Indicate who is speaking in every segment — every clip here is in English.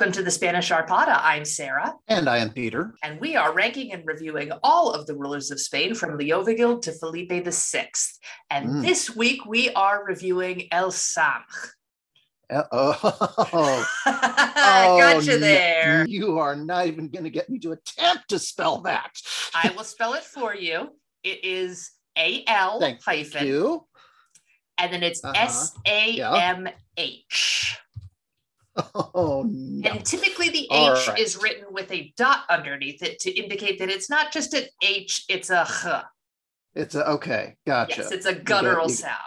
Speaker 1: Welcome to the Spanish Arpada. I'm Sarah.
Speaker 2: And I am Peter.
Speaker 1: And we are ranking and reviewing all of the rulers of Spain from Leovigild to Felipe VI. And mm. this week we are reviewing El Samh.
Speaker 2: Uh, oh,
Speaker 1: I got you there.
Speaker 2: You are not even going to get me to attempt to spell that.
Speaker 1: I will spell it for you. It is A L hyphen.
Speaker 2: You.
Speaker 1: And then it's uh-huh. S A M H.
Speaker 2: Oh, no.
Speaker 1: And typically the H right. is written with a dot underneath it to indicate that it's not just an H, it's a H.
Speaker 2: It's a, okay, gotcha.
Speaker 1: Yes, it's a guttural you, sound.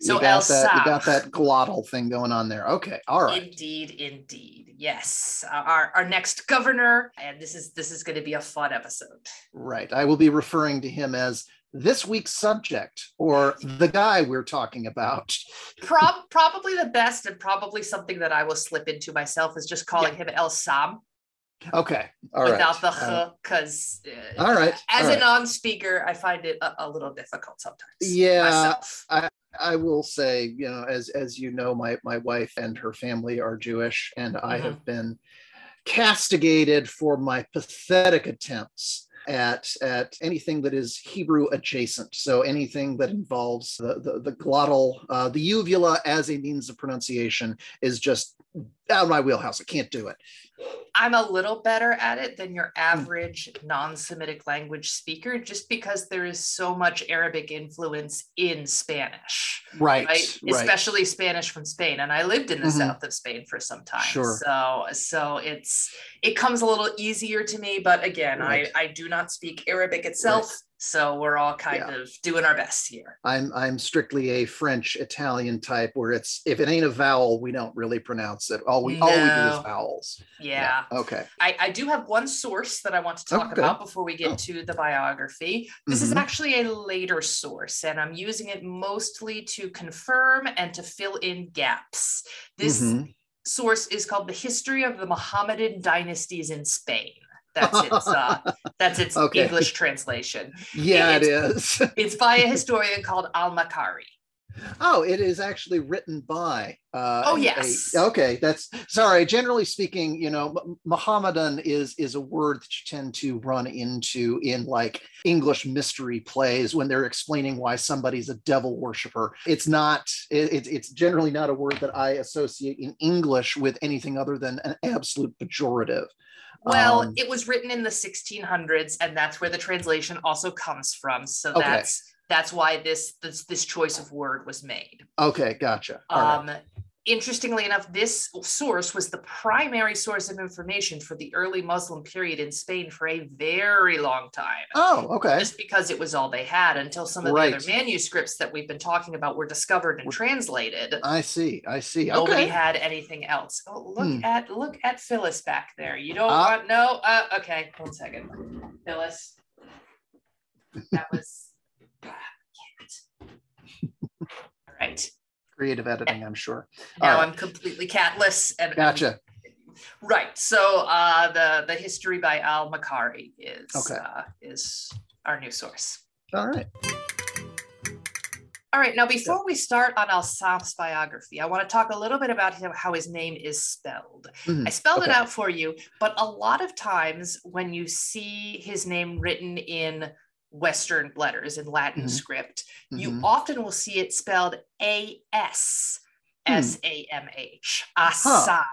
Speaker 1: So
Speaker 2: you got, that, you got that glottal thing going on there. Okay, all right.
Speaker 1: Indeed, indeed. Yes. Our, our next governor, and this is this is going to be a fun episode.
Speaker 2: Right. I will be referring to him as this week's subject or the guy we're talking about.
Speaker 1: Prob- probably the best and probably something that I will slip into myself is just calling yeah. him El Sam.
Speaker 2: Okay. All
Speaker 1: without
Speaker 2: right.
Speaker 1: the because
Speaker 2: uh, all right.
Speaker 1: As
Speaker 2: all
Speaker 1: a non-speaker, I find it a, a little difficult sometimes.
Speaker 2: Yeah, I, I will say, you know, as as you know, my my wife and her family are Jewish, and mm-hmm. I have been castigated for my pathetic attempts at at anything that is Hebrew adjacent. So anything that involves the the, the glottal, uh, the uvula as a means of pronunciation is just out of my wheelhouse. I can't do it.
Speaker 1: I'm a little better at it than your average non-Semitic language speaker, just because there is so much Arabic influence in Spanish.
Speaker 2: Right.
Speaker 1: Right.
Speaker 2: right.
Speaker 1: Especially Spanish from Spain. And I lived in the mm-hmm. south of Spain for some time.
Speaker 2: Sure.
Speaker 1: So so it's it comes a little easier to me. But again, right. I, I do not speak Arabic itself. So we're all kind yeah. of doing our best here.
Speaker 2: I'm I'm strictly a French Italian type where it's if it ain't a vowel, we don't really pronounce it. All we no. all we do is vowels.
Speaker 1: Yeah.
Speaker 2: yeah. Okay.
Speaker 1: I, I do have one source that I want to talk okay. about before we get oh. to the biography. This mm-hmm. is actually a later source, and I'm using it mostly to confirm and to fill in gaps. This mm-hmm. source is called the History of the Mohammedan Dynasties in Spain. That's its uh, that's its okay. English translation.
Speaker 2: Yeah, it's, it is.
Speaker 1: it's by a historian called Al Maqqari.
Speaker 2: Oh, it is actually written by. Uh,
Speaker 1: oh yes.
Speaker 2: A, okay, that's sorry. Generally speaking, you know, Mohammedan is is a word that you tend to run into in like English mystery plays when they're explaining why somebody's a devil worshiper. It's not. It, it's generally not a word that I associate in English with anything other than an absolute pejorative.
Speaker 1: Well, um, it was written in the 1600s, and that's where the translation also comes from. So okay. that's that's why this this this choice of word was made.
Speaker 2: Okay, gotcha.
Speaker 1: Um, right interestingly enough, this source was the primary source of information for the early Muslim period in Spain for a very long time.
Speaker 2: Oh, okay.
Speaker 1: Just because it was all they had until some of right. the other manuscripts that we've been talking about were discovered and translated.
Speaker 2: I see. I see.
Speaker 1: Nobody
Speaker 2: okay.
Speaker 1: had anything else. Oh, look hmm. at look at Phyllis back there. You don't uh, want no. Uh, okay, one second, Phyllis. That was. all right
Speaker 2: creative editing, I'm sure.
Speaker 1: Now right. I'm completely catless. And
Speaker 2: gotcha.
Speaker 1: Right. So uh, the the history by Al Maqqari is
Speaker 2: okay.
Speaker 1: uh, is our new source.
Speaker 2: All right.
Speaker 1: All right. Now, before we start on Al Samh's biography, I want to talk a little bit about him, how his name is spelled. Mm-hmm. I spelled okay. it out for you, but a lot of times when you see his name written in Western letters in Latin mm-hmm. script, you mm-hmm. often will see it spelled A S S A M H. Assad.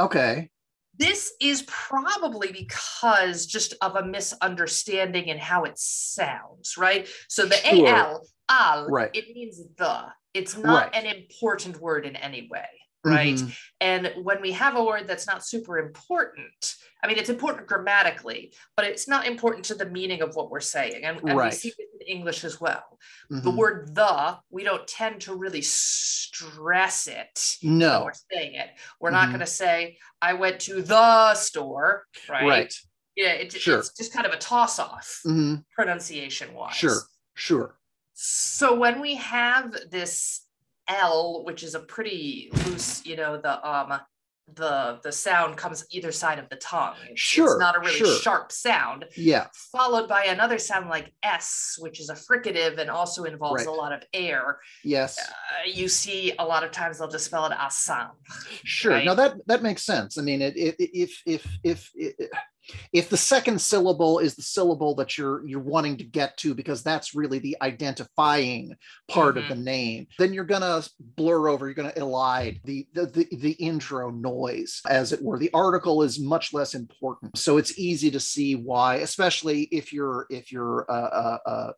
Speaker 1: Huh.
Speaker 2: Okay.
Speaker 1: This is probably because just of a misunderstanding in how it sounds, right? So the sure. A-L, al,
Speaker 2: right.
Speaker 1: it means the. It's not right. an important word in any way right? Mm-hmm. And when we have a word that's not super important, I mean, it's important grammatically, but it's not important to the meaning of what we're saying. And, and
Speaker 2: right.
Speaker 1: we see it in English as well. Mm-hmm. The word the, we don't tend to really stress it.
Speaker 2: No.
Speaker 1: we're saying it. We're mm-hmm. not going to say, I went to the store, right?
Speaker 2: Right.
Speaker 1: Yeah, it,
Speaker 2: sure.
Speaker 1: it's just kind of a toss off
Speaker 2: mm-hmm.
Speaker 1: pronunciation wise.
Speaker 2: Sure, sure.
Speaker 1: So when we have this L, which is a pretty loose, you know, the um the the sound comes either side of the tongue.
Speaker 2: Sure,
Speaker 1: it's not a really
Speaker 2: sure.
Speaker 1: sharp sound.
Speaker 2: Yeah.
Speaker 1: Followed by another sound like S, which is a fricative and also involves
Speaker 2: Right.
Speaker 1: a lot of air.
Speaker 2: Yes.
Speaker 1: Uh, you see a lot of times they'll just spell it Assam.
Speaker 2: Sure.
Speaker 1: right?
Speaker 2: Now that that makes sense. I mean, it, it, if if if if if the second syllable is the syllable that you're you're wanting to get to because that's really the identifying part of
Speaker 1: Mhm.
Speaker 2: the name, then you're gonna blur over. You're gonna elide the, the the the intro noise, as it were. The article is much less important, so it's easy to see why, especially if you're if you're a, a, a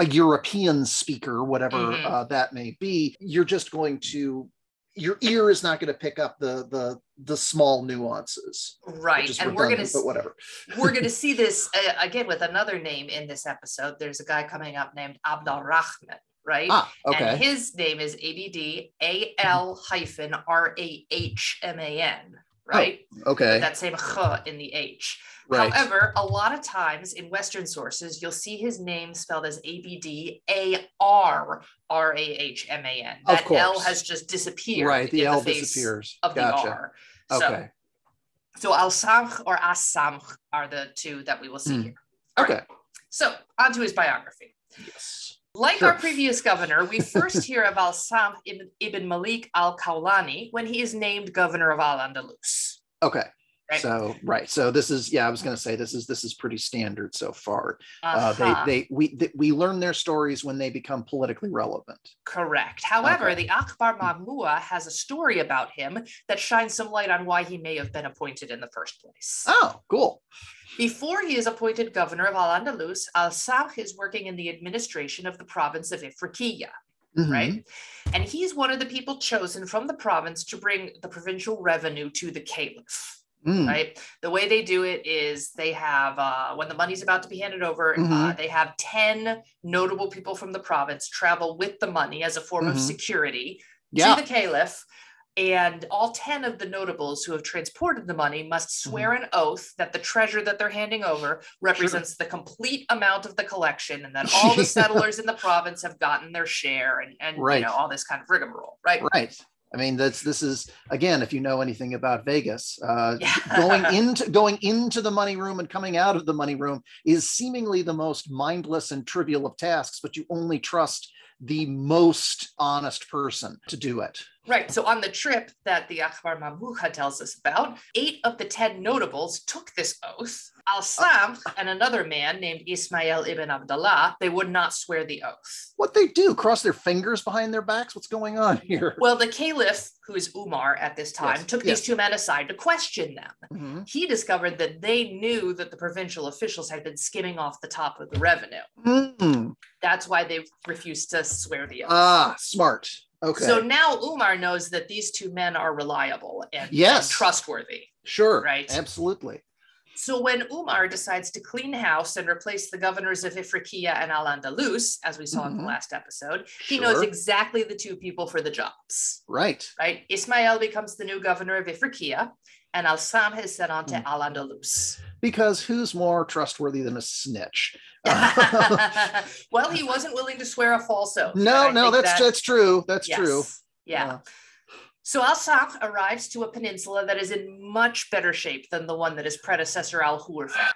Speaker 2: a European speaker, whatever
Speaker 1: Mhm.
Speaker 2: uh, that may be, you're just going to your ear is not going to pick up the the the small nuances.
Speaker 1: Right. And we're gonna
Speaker 2: but whatever.
Speaker 1: we're going to see this uh, again with another name in this episode. There's a guy coming up named Abdul Rahman, right?
Speaker 2: Ah,
Speaker 1: And
Speaker 2: okay.
Speaker 1: his name is ABD AL hyphen R A H M A N, right?
Speaker 2: Okay.
Speaker 1: With that same in the H.
Speaker 2: Right.
Speaker 1: However, a lot of times in Western sources, you'll see his name spelled as A B D A R R A H M A N.
Speaker 2: Of
Speaker 1: That L has just disappeared.
Speaker 2: right. The L
Speaker 1: face
Speaker 2: disappears.
Speaker 1: Of the
Speaker 2: Gotcha.
Speaker 1: R. So,
Speaker 2: Okay.
Speaker 1: so Al Samh or As Samh are the two that we will see
Speaker 2: Hmm.
Speaker 1: here. All right.
Speaker 2: Okay.
Speaker 1: So, on to his biography.
Speaker 2: Yes.
Speaker 1: Like
Speaker 2: Sure.
Speaker 1: our previous governor, we first hear of Al Samh ibn, ibn Malik al Khawlani when he is named governor of Al Andalus.
Speaker 2: Okay.
Speaker 1: Right.
Speaker 2: So right. So this is yeah. I was going to say this is this is pretty standard so far. Uh,
Speaker 1: Uh-huh.
Speaker 2: they they we th- we learn their stories when they become politically relevant.
Speaker 1: Correct. However,
Speaker 2: Okay.
Speaker 1: the Akhbar Majmua has a story about him that shines some light on why he may have been appointed in the first place.
Speaker 2: Oh, cool.
Speaker 1: Before he is appointed governor of Al Andalus, Al Samh is working in the administration of the province of Ifriqiya.
Speaker 2: Mhm.
Speaker 1: right? And he's one of the people chosen from the province to bring the provincial revenue to the caliph,
Speaker 2: Mm.
Speaker 1: right? The way they do it is they have, uh, when the money's about to be handed over, uh,
Speaker 2: Mhm.
Speaker 1: they have 10 notable people from the province travel with the money as a form of
Speaker 2: Mhm.
Speaker 1: security
Speaker 2: Yeah.
Speaker 1: to the caliph. And all 10 of the notables who have transported the money must swear
Speaker 2: Mm-hmm.
Speaker 1: an oath that the treasure that they're handing over represents the complete amount of the collection and that all the settlers in the province have gotten their share and, and
Speaker 2: Right.
Speaker 1: you know, all this kind of rigmarole, right?
Speaker 2: Right. I mean, that's this is again, if you know anything about Vegas, uh,
Speaker 1: Yeah.
Speaker 2: going into going into the money room and coming out of the money room is seemingly the most mindless and trivial of tasks, but you only trust the most honest person to do it.
Speaker 1: Right. So on the trip that the Akhbar Majmua tells us about, eight of the 10 notables took this oath. Al Sam and another man named Ismail ibn Abdullah, they would not swear the oath.
Speaker 2: What they do? Cross their fingers behind their backs? What's going on here?
Speaker 1: Well, the caliph, who is Umar at this time,
Speaker 2: Yes,
Speaker 1: took
Speaker 2: yes.
Speaker 1: these two men aside to question them.
Speaker 2: Mhm.
Speaker 1: He discovered that they knew that the provincial officials had been skimming off the top of the revenue.
Speaker 2: Mm.
Speaker 1: That's why they refused to swear the oath.
Speaker 2: Ah, smart. Okay.
Speaker 1: So now Umar knows that these two men are reliable and,
Speaker 2: Yes.
Speaker 1: and trustworthy.
Speaker 2: sure.
Speaker 1: Right.
Speaker 2: Absolutely.
Speaker 1: So when Umar decides to clean house and replace the governors of Ifriqiya and Al Andalus, as we saw in the
Speaker 2: Mhm.
Speaker 1: last episode, he knows exactly the two people for the jobs.
Speaker 2: Right.
Speaker 1: Right? Ismail becomes the new governor of Ifriqiya, and Al Sam is sent on to
Speaker 2: Mm.
Speaker 1: Al Andalus.
Speaker 2: Because who's more trustworthy than a snitch?
Speaker 1: well, he wasn't willing to swear a false oath.
Speaker 2: no, no, that's
Speaker 1: that-
Speaker 2: that's true. That's
Speaker 1: yes,
Speaker 2: true.
Speaker 1: Yeah. So Al Sam arrives to a peninsula that is in much better shape than the one that his predecessor Al Hur found.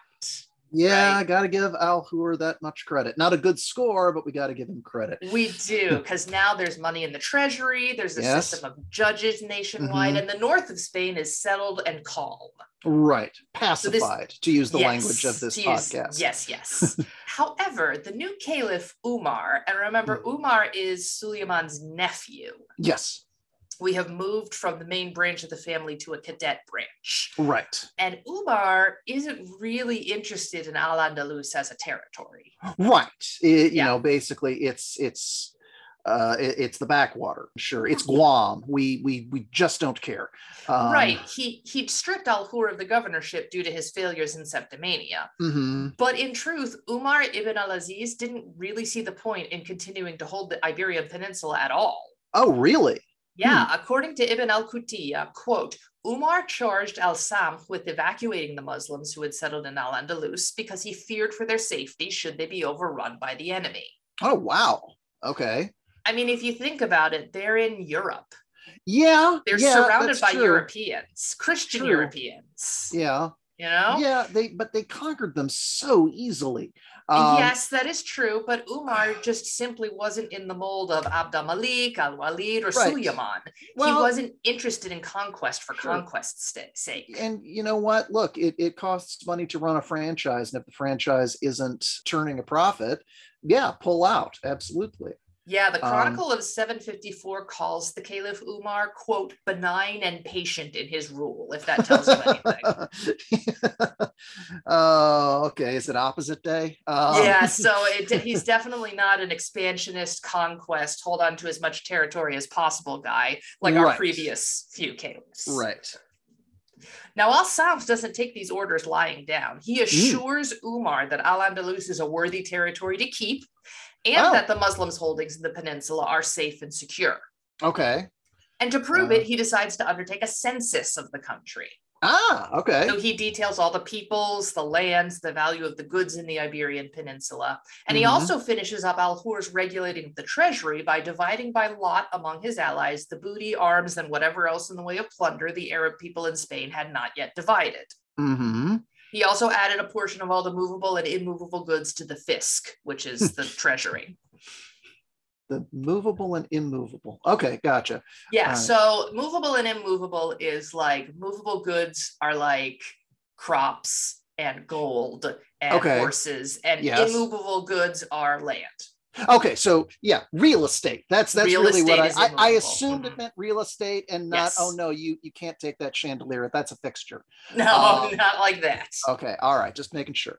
Speaker 2: Yeah,
Speaker 1: Right.
Speaker 2: I got to give Al Hur that much credit. Not a good score, but we got to give him credit.
Speaker 1: We do, because now there's money in the treasury, there's a
Speaker 2: Yes.
Speaker 1: system of judges nationwide,
Speaker 2: Mhm.
Speaker 1: and the north of Spain is settled and calm.
Speaker 2: Right. Pacified, to use the
Speaker 1: Yes,
Speaker 2: language of this
Speaker 1: to use-
Speaker 2: podcast.
Speaker 1: Yes, yes. However, the new caliph Umar, and remember,
Speaker 2: Hmm.
Speaker 1: Umar is Suleiman's nephew.
Speaker 2: Yes.
Speaker 1: We have moved from the main branch of the family to a cadet branch.
Speaker 2: Right.
Speaker 1: And Umar isn't really interested in Al Andalus as a territory.
Speaker 2: Right. It- you
Speaker 1: Yeah.
Speaker 2: know, basically, it's it's uh, it- it's the backwater. Sure, it's Guam. We we we just don't care. Um,
Speaker 1: right. He he'd stripped Al Hur of the governorship due to his failures in Septimania.
Speaker 2: mhm.
Speaker 1: But in truth, Umar ibn al Aziz didn't really see the point in continuing to hold the Iberian Peninsula at all.
Speaker 2: Oh, really?
Speaker 1: Yeah, hmm. according to Ibn al Qutiyya, quote, Umar charged al Sam with evacuating the Muslims who had settled in Al Andalus because he feared for their safety should they be overrun by the enemy.
Speaker 2: Oh, wow. Okay.
Speaker 1: I mean, if you think about it, they're in Europe.
Speaker 2: Yeah.
Speaker 1: They're
Speaker 2: yeah,
Speaker 1: surrounded by
Speaker 2: true.
Speaker 1: Europeans, Christian
Speaker 2: True.
Speaker 1: Europeans.
Speaker 2: Yeah.
Speaker 1: You know?
Speaker 2: Yeah. They but they conquered them so easily. Um,
Speaker 1: yes, that is true, but Umar just simply wasn't in the mold of Abd al-Malik, al-Walid, or
Speaker 2: Right.
Speaker 1: Suleiman. he wasn't interested in conquest for
Speaker 2: Sure.
Speaker 1: conquest's sake.
Speaker 2: and you know what? Look, it, it costs money to run a franchise. And if the franchise isn't turning a profit, yeah, pull out. Absolutely.
Speaker 1: Yeah, the
Speaker 2: Um,
Speaker 1: Chronicle of 754 calls the Caliph Umar, quote, benign and patient in his rule, if that tells you anything.
Speaker 2: Oh, okay. Is it opposite day? Um,
Speaker 1: yeah, so it, he's definitely not an expansionist conquest, hold on to as much territory as possible guy, like our previous few caliphs.
Speaker 2: Right.
Speaker 1: Now, Al Sams doesn't take these orders lying down. He assures Umar that Al Andalus is a worthy territory to keep and
Speaker 2: Oh.
Speaker 1: that the Muslims' holdings in the peninsula are safe and secure.
Speaker 2: Okay.
Speaker 1: And to prove
Speaker 2: Uh.
Speaker 1: it, he decides to undertake a census of the country.
Speaker 2: Ah, okay.
Speaker 1: So he details all the peoples, the lands, the value of the goods in the Iberian Peninsula. And he
Speaker 2: Mhm.
Speaker 1: also finishes up Al Hur's regulating the treasury by dividing by lot among his allies the booty, arms, and whatever else in the way of plunder the Arab people in Spain had not yet divided.
Speaker 2: hmm
Speaker 1: He also added a portion of all the movable and immovable goods to the fisc, which is the treasury.
Speaker 2: The movable and immovable. Okay, gotcha.
Speaker 1: Yeah.
Speaker 2: Alright.
Speaker 1: So movable and immovable is like movable goods are like crops and gold and
Speaker 2: Okay.
Speaker 1: horses, and
Speaker 2: Yes.
Speaker 1: immovable goods are land.
Speaker 2: Okay, so yeah, real estate. That's that's
Speaker 1: Real
Speaker 2: really what I, I, I assumed it meant real estate and not.
Speaker 1: Yes.
Speaker 2: Oh no, you you can't take that chandelier. That's a fixture.
Speaker 1: No,
Speaker 2: Um,
Speaker 1: not like that.
Speaker 2: Okay, all right, just making sure.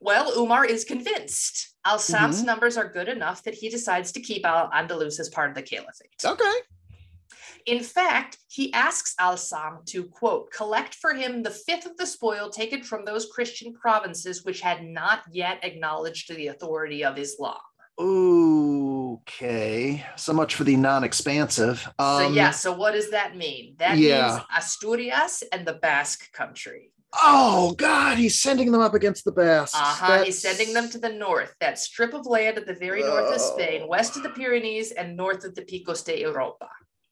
Speaker 1: Well, Umar is convinced. Al Sam's
Speaker 2: Mm-hmm.
Speaker 1: numbers are good enough that he decides to keep Al Andalus as part of the caliphate.
Speaker 2: Okay.
Speaker 1: In fact, he asks Al Sam to, quote, collect for him the fifth of the spoil taken from those Christian provinces which had not yet acknowledged the authority of Islam.
Speaker 2: Okay, so much for the non-expansive.
Speaker 1: so,
Speaker 2: Um,
Speaker 1: yeah, so what does that mean? That
Speaker 2: yeah.
Speaker 1: means Asturias and the Basque country.
Speaker 2: Oh God, he's sending them up against the Basques.
Speaker 1: Uh-huh. He's sending them to the north, that strip of land at the very north of Spain,
Speaker 2: Oh.
Speaker 1: west of the Pyrenees, and north of the Picos de Europa.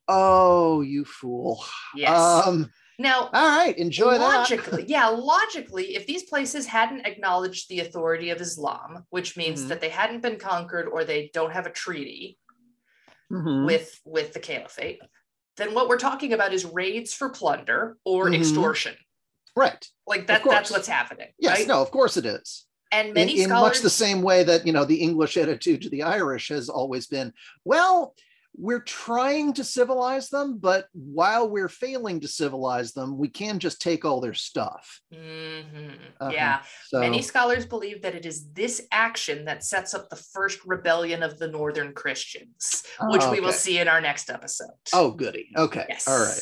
Speaker 2: Oh, you fool.
Speaker 1: Yes.
Speaker 2: Um.
Speaker 1: Now,
Speaker 2: All right, enjoy
Speaker 1: logically, yeah, logically, if these places hadn't acknowledged the authority of Islam, which means
Speaker 2: Mhm.
Speaker 1: that they hadn't been conquered or they don't have a treaty
Speaker 2: that. Mhm.
Speaker 1: with with the caliphate, then what we're talking about is raids for plunder or
Speaker 2: Mhm.
Speaker 1: extortion.
Speaker 2: Right.
Speaker 1: Like that that's what's happening.
Speaker 2: Yes.
Speaker 1: right?
Speaker 2: No. Of course it is.
Speaker 1: And
Speaker 2: In,
Speaker 1: many
Speaker 2: in
Speaker 1: scholars
Speaker 2: much the same way that you know the English attitude to the Irish has always been, well, we're trying to civilize them, but while we're failing to civilize them, we can just take all their stuff.
Speaker 1: Mhm.
Speaker 2: Uh-huh.
Speaker 1: Yeah.
Speaker 2: So
Speaker 1: Many scholars believe that it is this action that sets up the first rebellion of the Northern Christians, which
Speaker 2: Oh,
Speaker 1: we will see in our next episode.
Speaker 2: Oh, goody. Okay.
Speaker 1: yes.
Speaker 2: All right.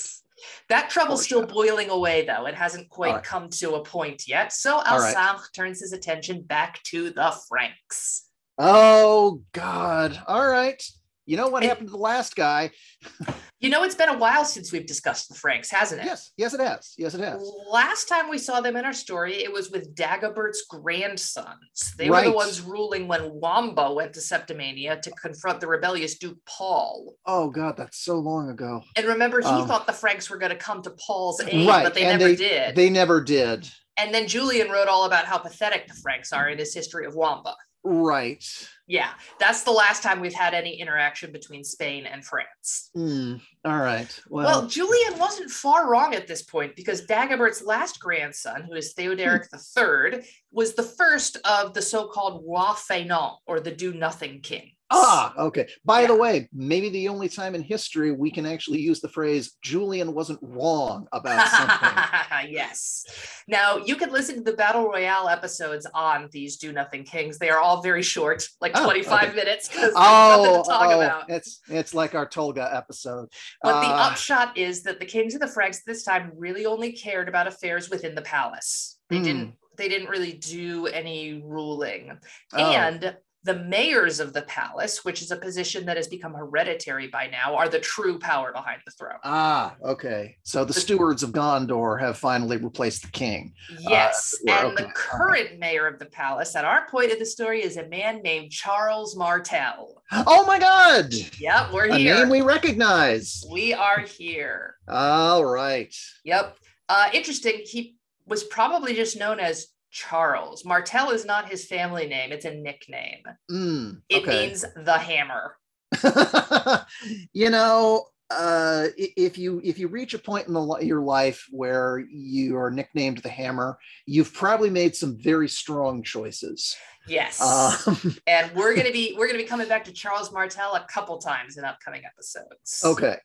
Speaker 1: That trouble's still boiling away, though. It hasn't quite
Speaker 2: right.
Speaker 1: come to a point yet. So
Speaker 2: All right.
Speaker 1: Turns his attention back to the Franks.
Speaker 2: Oh God. All right. You know what
Speaker 1: And-
Speaker 2: happened to the last guy?
Speaker 1: You know, it's been a while since we've discussed the Franks, hasn't it?
Speaker 2: Yes. Yes, it has. Yes, it has.
Speaker 1: Last time we saw them in our story, it was with Dagobert's grandsons. They were the ones ruling when Wamba went to Septimania to confront the rebellious Duke Paul.
Speaker 2: Oh God, that's so long ago.
Speaker 1: And remember, he
Speaker 2: Um,
Speaker 1: thought the Franks were going to come to Paul's aid,
Speaker 2: Right,
Speaker 1: but they never
Speaker 2: they-
Speaker 1: did.
Speaker 2: They never did.
Speaker 1: and then Julian wrote all about how pathetic the Franks are in his history of Wamba.
Speaker 2: Right.
Speaker 1: Yeah, that's the last time we've had any interaction between Spain and France.
Speaker 2: Hmm. All right.
Speaker 1: Well,
Speaker 2: Well,
Speaker 1: Julian wasn't far wrong at this point because Dagobert's last grandson, who is Theodoric III, was the first of the so-called roi fainéant, or the do-nothing kings.
Speaker 2: Ah, okay. By the way, maybe the only time in history we can actually use the phrase Julian wasn't wrong about something.
Speaker 1: yes. Now you can listen to the Battle Royale episodes on these Do Nothing Kings. They are all very short, like
Speaker 2: Oh,
Speaker 1: 25
Speaker 2: okay.
Speaker 1: minutes, because there's
Speaker 2: oh,
Speaker 1: nothing to talk
Speaker 2: oh,
Speaker 1: about.
Speaker 2: it's it's like our Tulga episode.
Speaker 1: But the
Speaker 2: Uh,
Speaker 1: upshot is that the kings of the Franks this time really only cared about affairs within the palace. They
Speaker 2: Hmm.
Speaker 1: didn't they didn't really do any ruling.
Speaker 2: Oh.
Speaker 1: And The mayors of the palace, which is a position that has become hereditary by now, are the true power behind the throne.
Speaker 2: Ah, okay. So the, the stewards of Gondor have finally replaced the king.
Speaker 1: Yes. Uh, and okay. the current mayor of the palace at our point of the story is a man named Charles Martel.
Speaker 2: Oh my God.
Speaker 1: Yep, we're here.
Speaker 2: A name we recognize.
Speaker 1: We are here.
Speaker 2: All right.
Speaker 1: Yep. Uh, interesting. He was probably just known as Charles. Martel is not his family name, it's a nickname.
Speaker 2: Mm,
Speaker 1: okay. It means the hammer.
Speaker 2: you know, uh, if you if you reach a point in the, your life where you are nicknamed the hammer, you've probably made some very strong choices.
Speaker 1: Yes, um, and we're gonna be we're gonna be coming back to Charles Martel a couple times in upcoming episodes.
Speaker 2: Okay,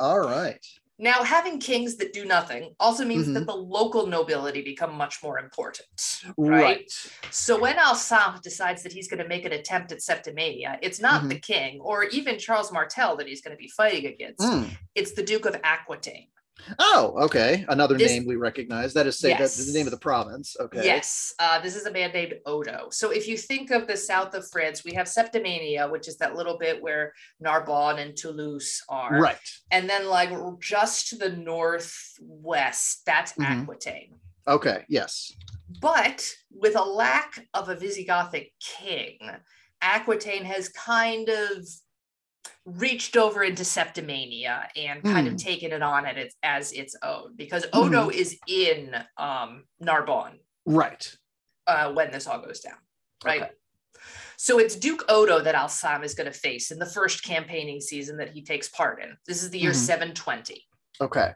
Speaker 2: all right.
Speaker 1: Now, having kings that do nothing also means mm-hmm. that the local nobility become much more important, right? right. So when Alsam decides that he's going to make an attempt at septimania, it's not mm-hmm. the king or even Charles Martel that he's going to be fighting against. Mm. It's the Duke of Aquitaine.
Speaker 2: Oh, okay. Another this, name we recognize. That is say yes. the name of the province. Okay.
Speaker 1: Yes. Uh, this is a man named Odo. So if you think of the south of France, we have Septimania, which is that little bit where Narbonne and Toulouse are.
Speaker 2: Right.
Speaker 1: And then like just to the northwest, that's mm-hmm. Aquitaine.
Speaker 2: Okay. Yes.
Speaker 1: But with a lack of a Visigothic king, Aquitaine has kind of reached over into septimania and kind mm. of hmm. taken it on at its, as its own because Odo mm. is in um, Narbonne.
Speaker 2: Right.
Speaker 1: Uh, when this all goes down. Right. Okay. So it's Duke Odo that Al Sam is going to face in the first campaigning season that he takes part in. This is the year mm-hmm. 720.
Speaker 2: Okay.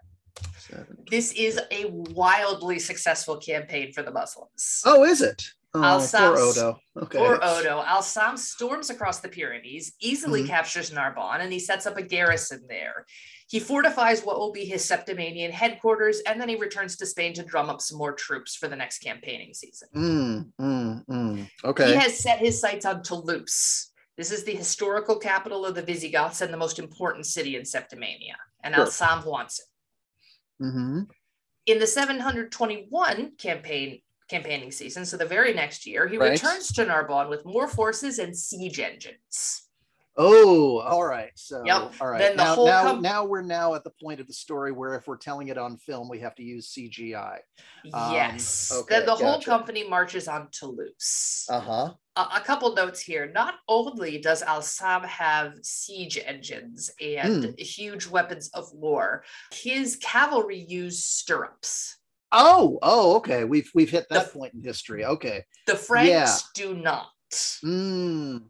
Speaker 1: This is a wildly successful campaign for the Muslims.
Speaker 2: Oh, is it? Oh,
Speaker 1: Al-Sam,
Speaker 2: Odo. Okay.
Speaker 1: Poor Odo. Al-Sam storms across the Pyrenees, easily mm-hmm. captures Narbonne, and he sets up a garrison there. He fortifies what will be his Septimanian headquarters, and then he returns to Spain to drum up some more troops for the next campaigning season.
Speaker 2: Mm, mm, mm. Okay.
Speaker 1: He has set his sights on Toulouse. This is the historical capital of the Visigoths and the most important city in Septimania, and sure. Al-Sam wants it.
Speaker 2: Mm-hmm.
Speaker 1: In the 721 campaign campaigning season, so the very next year, he right. returns to Narbonne with more forces and siege engines.
Speaker 2: Oh, all right. So,
Speaker 1: yep.
Speaker 2: all right. Then the now, whole now, com- now we're now at the point of the story where if we're telling it on film, we have to use CGI.
Speaker 1: Um, yes. Okay, then the gotcha. whole company marches on Toulouse.
Speaker 2: Uh-huh.
Speaker 1: A, a couple notes here. Not only does Al Sam have siege engines and mm. huge weapons of war, his cavalry use stirrups.
Speaker 2: Oh, oh, okay. We've we've hit that the, point in history. Okay.
Speaker 1: The Franks yeah. do not.
Speaker 2: Mm,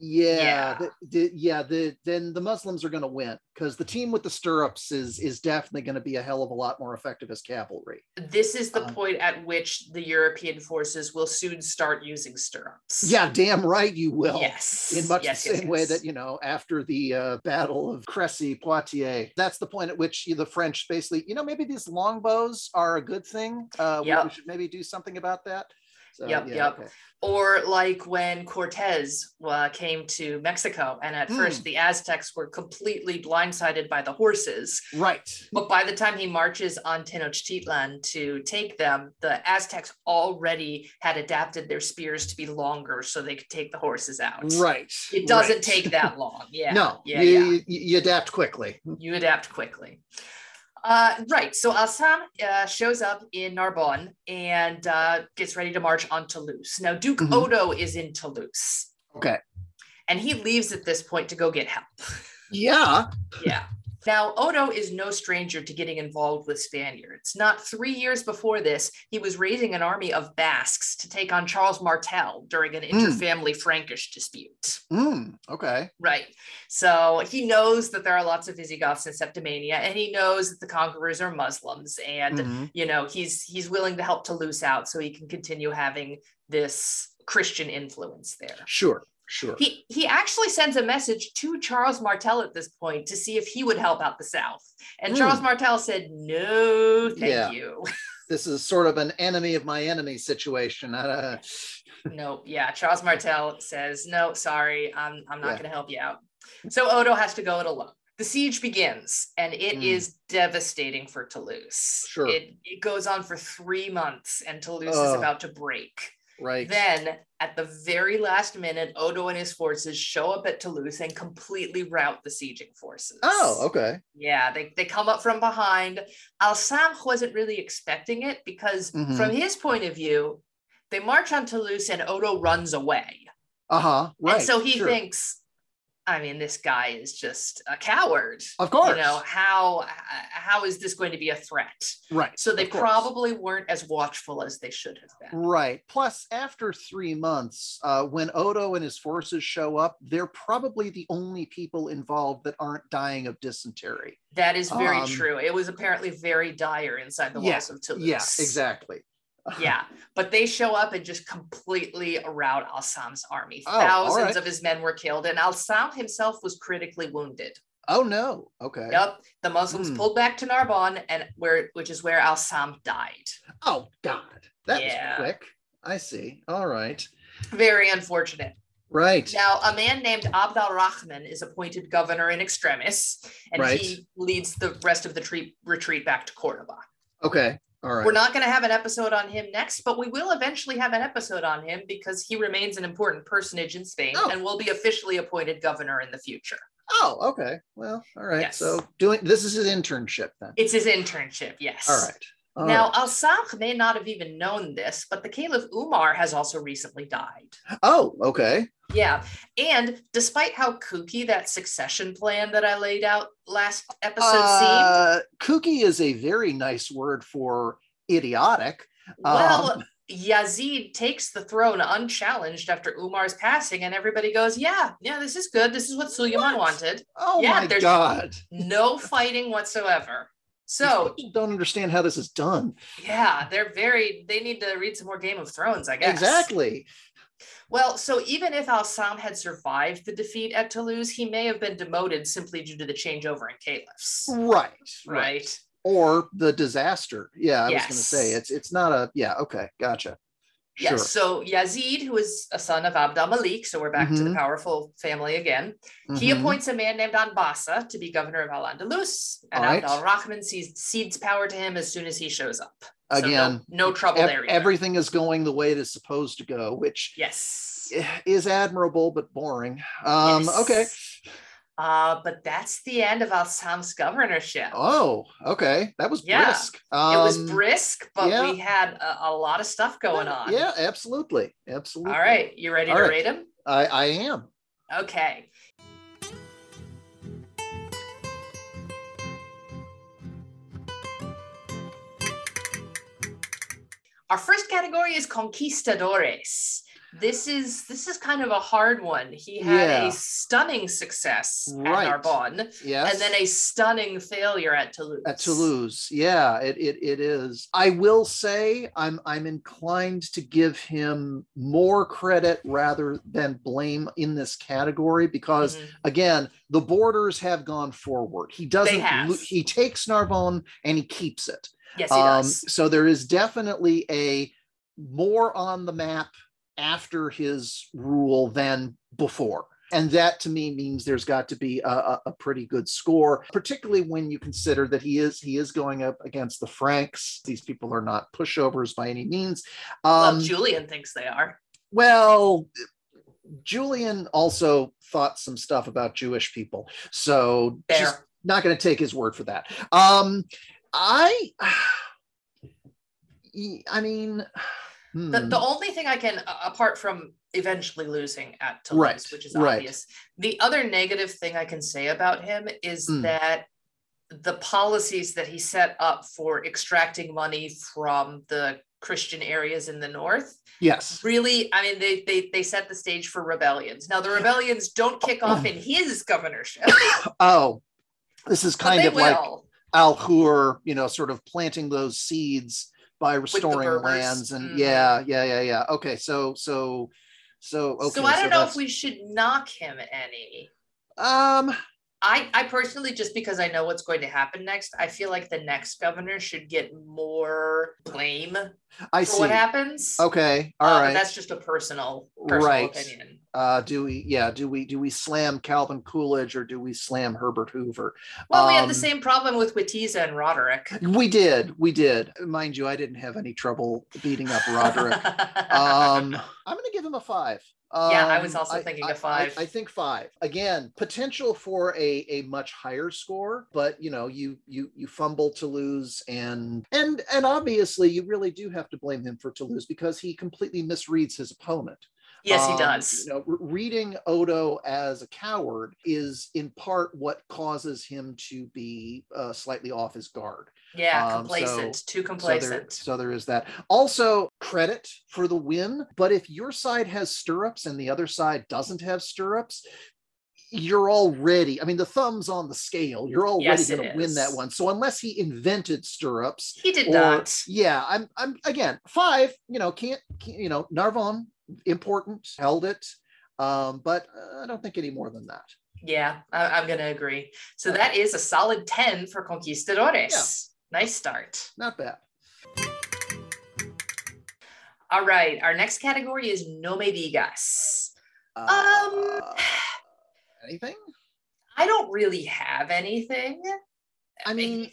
Speaker 2: yeah, yeah. The, the, yeah the, then the Muslims are going to win because the team with the stirrups is is definitely going to be a hell of a lot more effective as cavalry.
Speaker 1: This is the um, point at which the European forces will soon start using stirrups.
Speaker 2: Yeah, damn right you will.
Speaker 1: Yes,
Speaker 2: in much
Speaker 1: yes,
Speaker 2: the same
Speaker 1: yes,
Speaker 2: way that you know after the uh, Battle of Crecy Poitiers, that's the point at which the French basically, you know, maybe these longbows are a good thing. Uh, yep. we should maybe do something about that.
Speaker 1: So, yep, yeah, yep. Okay. Or like when Cortez uh, came to Mexico, and at mm. first the Aztecs were completely blindsided by the horses.
Speaker 2: Right.
Speaker 1: But by the time he marches on Tenochtitlan to take them, the Aztecs already had adapted their spears to be longer so they could take the horses out.
Speaker 2: Right.
Speaker 1: It doesn't
Speaker 2: right.
Speaker 1: take that long. Yeah.
Speaker 2: no.
Speaker 1: Yeah.
Speaker 2: You,
Speaker 1: yeah.
Speaker 2: you adapt quickly.
Speaker 1: You adapt quickly. Uh, right. So Assam uh, shows up in Narbonne and uh, gets ready to march on Toulouse. Now, Duke mm-hmm. Odo is in Toulouse.
Speaker 2: Okay.
Speaker 1: And he leaves at this point to go get help.
Speaker 2: Yeah.
Speaker 1: yeah. Now, Odo is no stranger to getting involved with Spaniards. Not three years before this, he was raising an army of Basques to take on Charles Martel during an mm. interfamily Frankish dispute.
Speaker 2: Mm, okay.
Speaker 1: Right. So he knows that there are lots of Visigoths in Septimania, and he knows that the conquerors are Muslims, and mm-hmm. you know he's he's willing to help Toulouse out so he can continue having this Christian influence there.
Speaker 2: Sure. Sure.
Speaker 1: He he actually sends a message to Charles Martel at this point to see if he would help out the South. And mm. Charles Martel said, "No, thank yeah. you."
Speaker 2: this is sort of an enemy of my enemy situation. Uh,
Speaker 1: no, yeah. Charles Martel says, "No, sorry, I'm I'm not yeah. going to help you out." So Odo has to go it alone. The siege begins, and it mm. is devastating for Toulouse.
Speaker 2: Sure.
Speaker 1: It, it goes on for three months, and Toulouse uh. is about to break.
Speaker 2: Right.
Speaker 1: Then at the very last minute, Odo and his forces show up at Toulouse and completely rout the sieging forces.
Speaker 2: Oh, okay.
Speaker 1: Yeah, they, they come up from behind. Alsamche wasn't really expecting it because,
Speaker 2: Mhm.
Speaker 1: from his point of view, they march on Toulouse and Odo runs away.
Speaker 2: Uh huh. Right.
Speaker 1: And so he
Speaker 2: sure.
Speaker 1: thinks, I mean, this guy is just a coward.
Speaker 2: Of course.
Speaker 1: You know, how how is this going to be a threat?
Speaker 2: Right.
Speaker 1: So they probably weren't as watchful as they should have been.
Speaker 2: Right. Plus, after three months, uh, when Odo and his forces show up, they're probably the only people involved that aren't dying of dysentery.
Speaker 1: That is very
Speaker 2: Um,
Speaker 1: true. It was apparently very dire inside the
Speaker 2: Yeah,
Speaker 1: walls of Toulouse.
Speaker 2: Yes, yeah, exactly.
Speaker 1: Yeah, but they show up and just completely rout Al-Sam's army.
Speaker 2: Oh,
Speaker 1: Thousands
Speaker 2: right.
Speaker 1: of his men were killed, and Al-Sam himself was critically wounded.
Speaker 2: Oh no. Okay.
Speaker 1: Yep, the Muslims
Speaker 2: Hmm.
Speaker 1: pulled back to Narbonne, and where which is where Al-Sam died.
Speaker 2: Oh God, that
Speaker 1: Yeah.
Speaker 2: was quick. I see. All right.
Speaker 1: Very unfortunate.
Speaker 2: Right.
Speaker 1: Now, a man named Abd al-Rahman is appointed governor in extremis, and
Speaker 2: Right.
Speaker 1: he leads the rest of the tre- retreat back to Cordoba.
Speaker 2: Okay. All right.
Speaker 1: We're not going to have an episode on him next, but we will eventually have an episode on him because he remains an important personage in Spain
Speaker 2: Oh.
Speaker 1: and will be officially appointed governor in the future.
Speaker 2: Oh, okay. Well, all right.
Speaker 1: Yes.
Speaker 2: So doing this is his internship then.
Speaker 1: It's his internship, yes.
Speaker 2: All right. All
Speaker 1: now,
Speaker 2: right.
Speaker 1: Al Samh may not have even known this, but the Caliph Umar has also recently died.
Speaker 2: Oh, okay.
Speaker 1: Yeah. And despite how kooky that succession plan that I laid out last episode seemed,
Speaker 2: Uh, kooky is a very nice word for idiotic.
Speaker 1: well,
Speaker 2: um,
Speaker 1: Yazid takes the throne unchallenged after Umar's passing, and everybody goes, Yeah, yeah, this is good. This is what Suleiman
Speaker 2: What?
Speaker 1: wanted.
Speaker 2: Oh
Speaker 1: Yeah,
Speaker 2: my
Speaker 1: there's-
Speaker 2: God.
Speaker 1: No fighting whatsoever.
Speaker 2: These
Speaker 1: So,
Speaker 2: people don't understand how this is done.
Speaker 1: yeah, they're very, they need to read some more Game of Thrones, I guess.
Speaker 2: Exactly.
Speaker 1: Well, so even if Al Sam had survived the defeat at Toulouse, he may have been demoted simply due to the changeover in caliphs.
Speaker 2: Right.
Speaker 1: Right.
Speaker 2: Or the disaster. Yeah, I was going to say it's it's not a yeah. Okay, gotcha. Sure.
Speaker 1: Yes. So Yazid, who is a son of Abd al Malik, so we're back to the
Speaker 2: Mhm.
Speaker 1: powerful family again. He
Speaker 2: Mhm.
Speaker 1: appoints a man named Anbasa to be governor of Al Andalus, and
Speaker 2: right.
Speaker 1: Abd al Rahman sees, cedes power to him as soon as he shows up. So no-
Speaker 2: Again,
Speaker 1: no, trouble
Speaker 2: Ev-
Speaker 1: there. either.
Speaker 2: everything is going the way it is supposed to go, which
Speaker 1: yes.
Speaker 2: is admirable but boring. Um,
Speaker 1: Yes.
Speaker 2: Okay.
Speaker 1: Uh, but that's the end of Al Sam's governorship.
Speaker 2: Oh, okay. That was
Speaker 1: Yeah.
Speaker 2: brisk.
Speaker 1: it was
Speaker 2: Um,
Speaker 1: brisk, but
Speaker 2: yeah.
Speaker 1: we had a, a lot of stuff going on.
Speaker 2: Yeah, absolutely. Absolutely.
Speaker 1: All right. You ready
Speaker 2: All
Speaker 1: to
Speaker 2: right.
Speaker 1: rate him?
Speaker 2: I, I am.
Speaker 1: Okay. Our first category is conquistadores. This is this is kind of a hard one. He had
Speaker 2: Yeah.
Speaker 1: a stunning success
Speaker 2: Right.
Speaker 1: at Narbonne
Speaker 2: Yes.
Speaker 1: and then a stunning failure at Toulouse.
Speaker 2: at Toulouse. Yeah, it, it it is. I will say I'm I'm inclined to give him more credit rather than blame in this category because
Speaker 1: Mhm.
Speaker 2: again, the borders have gone forward. He doesn't he takes Narbonne and he keeps it.
Speaker 1: Yes, he
Speaker 2: Um,
Speaker 1: does.
Speaker 2: so there is definitely a more on the map after his rule than before. And that to me means there's got to be a, a, pretty good score, particularly when you consider that he is he is going up against the Franks. These people are not pushovers by any means. Um,
Speaker 1: well, Julian thinks they are.
Speaker 2: well, Julian also thought some stuff about Jewish people. So
Speaker 1: Fair.
Speaker 2: just not going to take his word for that. Um, I, I mean, hmm,
Speaker 1: The, the only thing I can, apart from eventually losing at Toulouse,
Speaker 2: Right,
Speaker 1: which is
Speaker 2: right.
Speaker 1: obvious, the other negative thing I can say about him is
Speaker 2: Mm.
Speaker 1: that the policies that he set up for extracting money from the Christian areas in the north
Speaker 2: yes,
Speaker 1: really, I mean, they they they set the stage for rebellions. Now the rebellions don't kick off in his governorship,
Speaker 2: oh, this is kind of like. Al Hur, you know, sort of planting those seeds by restoring lands, and
Speaker 1: Mhm.
Speaker 2: yeah, yeah, yeah, yeah. Okay, so, so, so, okay.
Speaker 1: so I don't know if we should knock him any.
Speaker 2: um,
Speaker 1: I, I personally, just because I know what's going to happen next, I feel like the next governor should get more blame
Speaker 2: I
Speaker 1: for
Speaker 2: see.
Speaker 1: what happens.
Speaker 2: Okay, all
Speaker 1: Uh,
Speaker 2: right.
Speaker 1: That's just a personal, personal
Speaker 2: Right.
Speaker 1: opinion.
Speaker 2: Uh, do we? Yeah. Do we? Do we slam Calvin Coolidge or do we slam Herbert Hoover?
Speaker 1: Well, um, we had the um, same problem with Witiza and Roderick.
Speaker 2: We did. We did. Mind you, I didn't have any trouble beating up Roderick. um, I'm going to give him a five.
Speaker 1: Um, yeah, I was um, also thinking
Speaker 2: I,
Speaker 1: of five.
Speaker 2: I, I, think five. Again, potential for a a much higher score, but you know, you you you fumble to lose, and and and obviously, you really do have to blame him for Toulouse because he completely misreads his opponent.
Speaker 1: Yes, he um, does.
Speaker 2: You know, reading Odo as a coward is in part what causes him to be uh, slightly off his guard.
Speaker 1: Yeah, um, complacent, so, too complacent.
Speaker 2: So there, so there is that. Also, credit for the win. But if your side has stirrups and the other side doesn't have stirrups, you're already, I mean, the thumb's on the scale. You're already yes, going to win that one. So unless he invented stirrups,
Speaker 1: he did or, not.
Speaker 2: Yeah, I'm, I'm again five. You know, can't, can't you know, Narbonne important, held it, um, but uh, I don't think any more than that.
Speaker 1: Yeah, I, am going to agree. So that is a solid 10 for Conquistadores. Yeah. Nice start.
Speaker 2: Not bad.
Speaker 1: All right, our next category is No Me Digas. Uh, um,
Speaker 2: anything?
Speaker 1: I don't really have anything.
Speaker 2: I mean,
Speaker 1: he,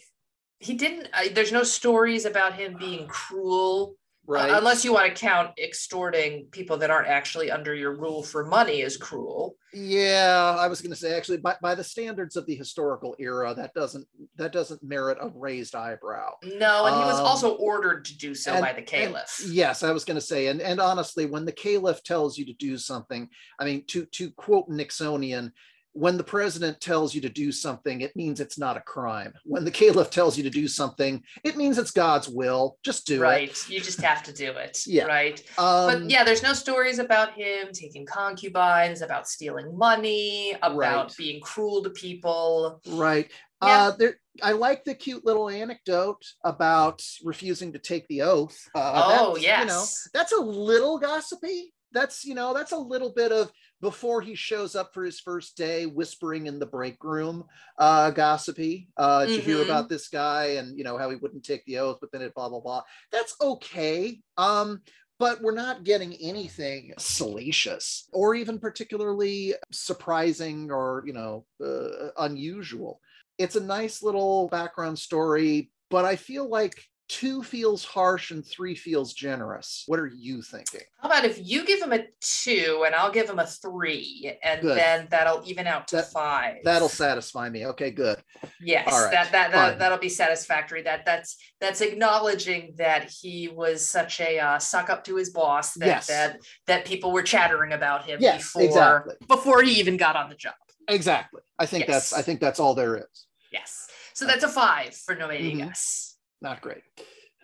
Speaker 1: he didn't. Uh, there's no stories about him being cruel
Speaker 2: right.
Speaker 1: uh, unless you want to count extorting people that aren't actually under your rule for money as cruel.
Speaker 2: Yeah i was going to say actually by, by the standards of the historical era that doesn't that doesn't merit a raised eyebrow.
Speaker 1: No and he was um, also ordered to do so and, by the caliph.
Speaker 2: yes i was going to say and and honestly when the caliph tells you to do something i mean to to quote nixonian when the president tells you to do something, it means it's not a crime. When the caliph tells you to do something, it means it's God's will. Just do
Speaker 1: right.
Speaker 2: it.
Speaker 1: Right. You just have to do it.
Speaker 2: yeah.
Speaker 1: Right.
Speaker 2: Um,
Speaker 1: but yeah, there's no stories about him taking concubines, about stealing money, about right. being cruel to people.
Speaker 2: Right. Yeah. Uh, there, I like the cute little anecdote about refusing to take the oath.
Speaker 1: Uh, oh, yes.
Speaker 2: You know, that's a little gossipy. That's, you know, that's a little bit of before he shows up for his first day, whispering in the break room, uh, gossipy. Uh, mm-hmm. To hear about this guy and you know how he wouldn't take the oath, but then it blah blah blah. That's okay. Um, but we're not getting anything salacious or even particularly surprising or you know uh, unusual. It's a nice little background story, but I feel like two feels harsh and three feels generous. What are you thinking?
Speaker 1: How about if you give him a two and I'll give him a three, and good. then that'll even out to that, five.
Speaker 2: That'll satisfy me. Okay, good.
Speaker 1: Yes, right, that that, that that'll be satisfactory. That that's that's acknowledging that he was such a uh, suck up to his boss that
Speaker 2: yes.
Speaker 1: that that people were chattering about him
Speaker 2: yes,
Speaker 1: before
Speaker 2: exactly.
Speaker 1: before he even got on the job.
Speaker 2: Exactly. I think yes. that's I think that's all there is.
Speaker 1: Yes. So that's a five for No Me Digas.
Speaker 2: Not great.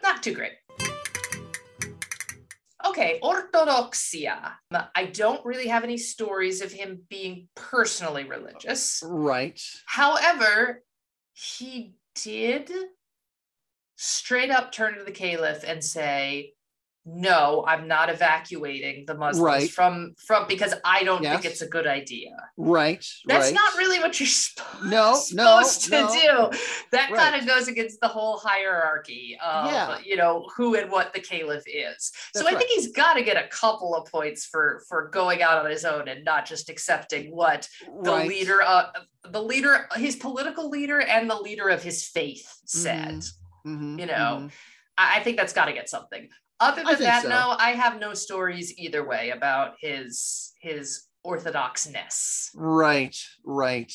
Speaker 1: Not too great. Okay, Orthodoxia. I don't really have any stories of him being personally religious.
Speaker 2: Right.
Speaker 1: However, he did straight up turn to the caliph and say, no i'm not evacuating the muslims
Speaker 2: right.
Speaker 1: from from because i don't
Speaker 2: yes.
Speaker 1: think it's a good idea
Speaker 2: right
Speaker 1: that's
Speaker 2: right.
Speaker 1: not really what you're supposed,
Speaker 2: no,
Speaker 1: supposed
Speaker 2: no,
Speaker 1: to
Speaker 2: no.
Speaker 1: do that right. kind of goes against the whole hierarchy of
Speaker 2: yeah.
Speaker 1: you know who and what the caliph is
Speaker 2: that's
Speaker 1: so i think he's got to get a couple of points for for going out on his own and not just accepting what the leader uh, the leader his political leader and the leader of his faith said
Speaker 2: mm-hmm. Mm-hmm.
Speaker 1: you know
Speaker 2: mm-hmm.
Speaker 1: I think that's got to get something. Other than that,
Speaker 2: so.
Speaker 1: no, I have no stories either way about his his orthodoxness.
Speaker 2: Right, right.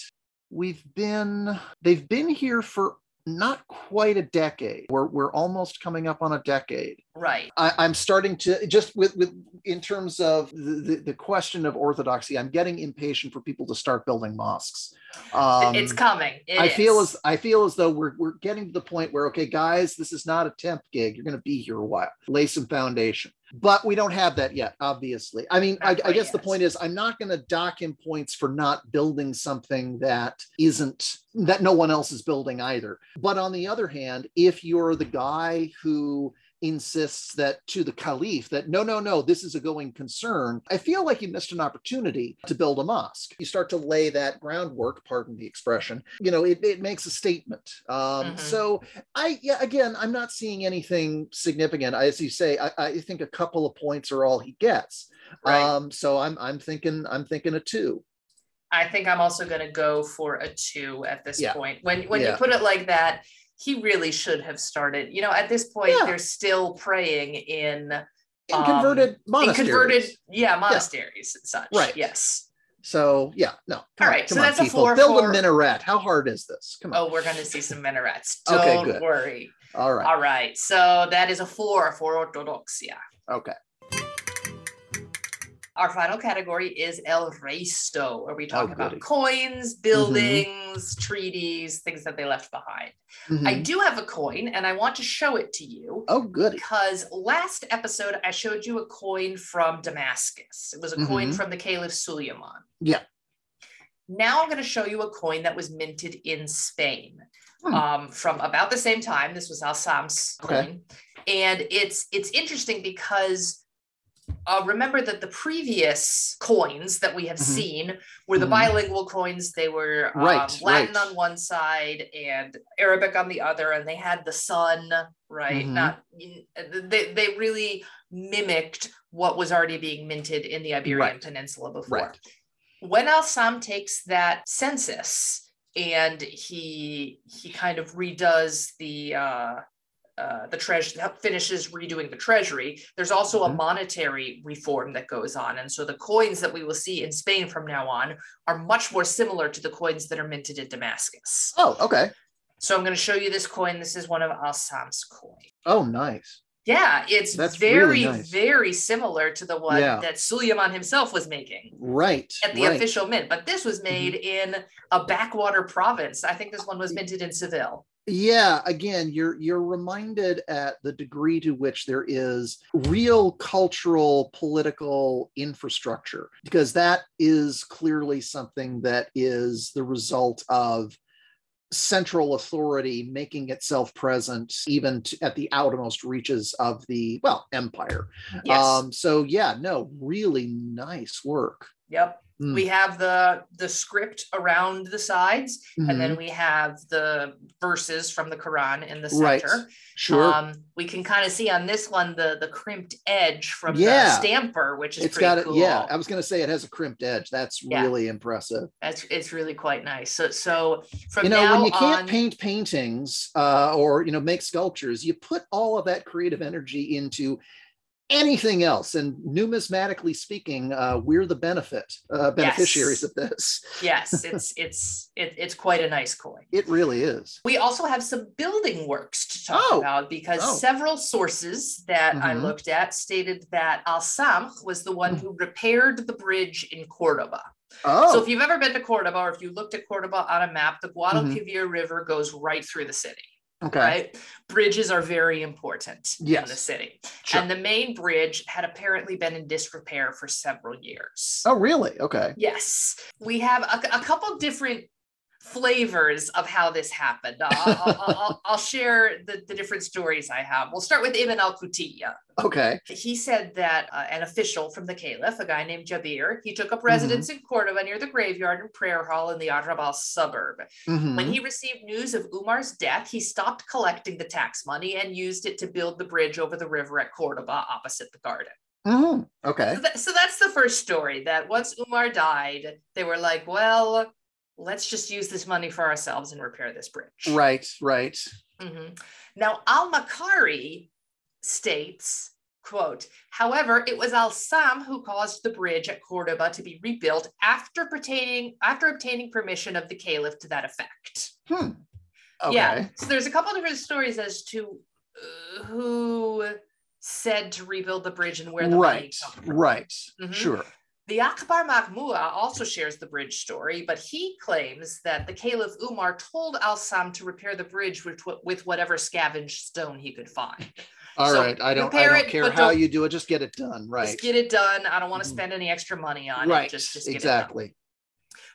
Speaker 2: We've been they've been here for not quite a decade. We're we're almost coming up on a decade.
Speaker 1: Right.
Speaker 2: I, am starting to just with with in terms of the, the, question of orthodoxy. I'm getting impatient for people to start building mosques.
Speaker 1: Um, it's coming. It
Speaker 2: I
Speaker 1: is.
Speaker 2: feel as I feel as though we're we're getting to the point where okay, guys, this is not a temp gig. You're going to be here a while. Lay some foundation but we don't have that yet obviously i mean I, I, guess yet. the point is i'm not going to dock him points for not building something that isn't that no one else is building either but on the other hand if you're the guy who insists that to the caliph that no, no, no, this is a going concern, I feel like you missed an opportunity to build a mosque. You start to lay that groundwork, pardon the expression, you know, it, it makes a statement. Um, mm-hmm. So I, yeah, again, I'm not seeing anything significant. As you say, I, I think a couple of points are all he gets. Right. Um, so I'm, I'm thinking, I'm thinking a two.
Speaker 1: I think I'm also going to go for a two at this yeah. point. When when yeah. you put it like that, he really should have started. You know, at this point, yeah. they're still praying in
Speaker 2: in um, converted monasteries.
Speaker 1: In converted, yeah, monasteries and such. Right. Yes.
Speaker 2: So yeah, no.
Speaker 1: All right. On, so that's people. a four.
Speaker 2: Build four. a minaret. How hard is this? Come on.
Speaker 1: Oh, we're going to see some minarets. Don't okay, worry.
Speaker 2: All right.
Speaker 1: All right. So that is a four for orthodoxia.
Speaker 2: Okay.
Speaker 1: Our final category is El Resto, where we talk oh, about coins, mm-hmm. buildings, mm-hmm. treaties, things that they left behind. Mm-hmm. I do have a coin and I want to show it to you.
Speaker 2: Oh, good.
Speaker 1: Because last episode I showed you a coin from Damascus. It was a mm-hmm. coin from the Caliph Suleiman.
Speaker 2: Yeah.
Speaker 1: Now I'm going to show you a coin that was minted in Spain. Hmm. Um, from about the same time. This was Al Sam's okay. coin. And it's it's interesting because uh, remember that the previous coins that we have mm-hmm. seen were the mm-hmm. bilingual coins. They were um, right, Latin right. on one side and Arabic on the other, and they had the sun, right? Mm-hmm. Not they, they really mimicked what was already being minted in the Iberian right. Peninsula before. When Al Samh takes that census and he he kind of redoes the uh, uh, the treasury finishes redoing the treasury there's also mm-hmm. a monetary reform that goes on and so the coins that we will see in spain from now on are much more similar to the coins that are minted in damascus
Speaker 2: oh okay
Speaker 1: so i'm going to show you this coin this is one of al-samh's coins
Speaker 2: oh nice
Speaker 1: yeah it's That's very really nice. very similar to the one yeah. that suleiman himself was making
Speaker 2: right
Speaker 1: at the
Speaker 2: right.
Speaker 1: official mint but this was made mm-hmm. in a backwater province i think this one was minted in seville
Speaker 2: yeah again you're you're reminded at the degree to which there is real cultural political infrastructure because that is clearly something that is the result of central authority making itself present even to, at the outermost reaches of the well empire. Yes. um so yeah no really nice work.
Speaker 1: Yep Mm. We have the the script around the sides, mm-hmm. and then mm-hmm. we have the verses from the Quran in the center. Right.
Speaker 2: Sure. Um,
Speaker 1: we can kind of see on this one the the crimped edge from yeah. the stamper, which is
Speaker 2: it's got
Speaker 1: cool.
Speaker 2: it. Yeah, I was going to say it has a crimped edge. That's yeah. really impressive.
Speaker 1: That's it's really quite nice. So so from
Speaker 2: you know
Speaker 1: when
Speaker 2: you can't on, paint paintings uh, or you know make sculptures, you put all of that creative energy into anything else. And numismatically speaking, uh, we're the benefit uh, beneficiaries
Speaker 1: yes.
Speaker 2: of this.
Speaker 1: yes, it's it's it, it's quite a nice coin.
Speaker 2: It really is.
Speaker 1: We also have some building works to talk oh. about because oh. several sources that mm-hmm. I looked at stated that Al Samh was the one mm. who repaired the bridge in Cordoba. Oh. So if you've ever been to Cordoba or if you looked at Cordoba on a map, the Guadalquivir mm-hmm. River goes right through the city.
Speaker 2: Okay.
Speaker 1: Right. Bridges are very important
Speaker 2: yes.
Speaker 1: in the city. Sure. And the main bridge had apparently been in disrepair for several years.
Speaker 2: Oh, really? Okay.
Speaker 1: Yes. We have a, a couple different flavors of how this happened. I'll, I'll, I'll, I'll share the, the, different stories I have. We'll start with Ibn al Qutiyya.
Speaker 2: Okay.
Speaker 1: He said that uh, an official from the caliph, a guy named Jabir, he took up residence mm-hmm. in Cordoba near the graveyard and prayer hall in the Arrabal suburb. Mm-hmm. When he received news of Umar's death, he stopped collecting the tax money and used it to build the bridge over the river at Cordoba opposite the garden.
Speaker 2: Mm-hmm. Okay.
Speaker 1: So, so, that's the first story that once Umar died, they were like, well, let's just use this money for ourselves and repair this bridge.
Speaker 2: Right, right.
Speaker 1: Mm-hmm. Now, Al Maqqari states, quote, however, it was Al Samh who caused the bridge at Cordoba to be rebuilt after pertaining after obtaining permission of the caliph to that effect.
Speaker 2: Hmm.
Speaker 1: Okay. Yeah. So there's a couple different stories as to uh, who said to rebuild the bridge and where the
Speaker 2: right,
Speaker 1: money from.
Speaker 2: Right. Mm-hmm. Sure.
Speaker 1: The Akhbar Majmua also shares the bridge story, but he claims that the Caliph Umar told Al Samh to repair the bridge with, with whatever scavenged stone he could find.
Speaker 2: All so right, I don't, I don't it, care how don't, you do it. Just get it done. Right. Just
Speaker 1: get it done. I don't want to mm-hmm. spend any extra money on
Speaker 2: right.
Speaker 1: it. Just, just
Speaker 2: exactly.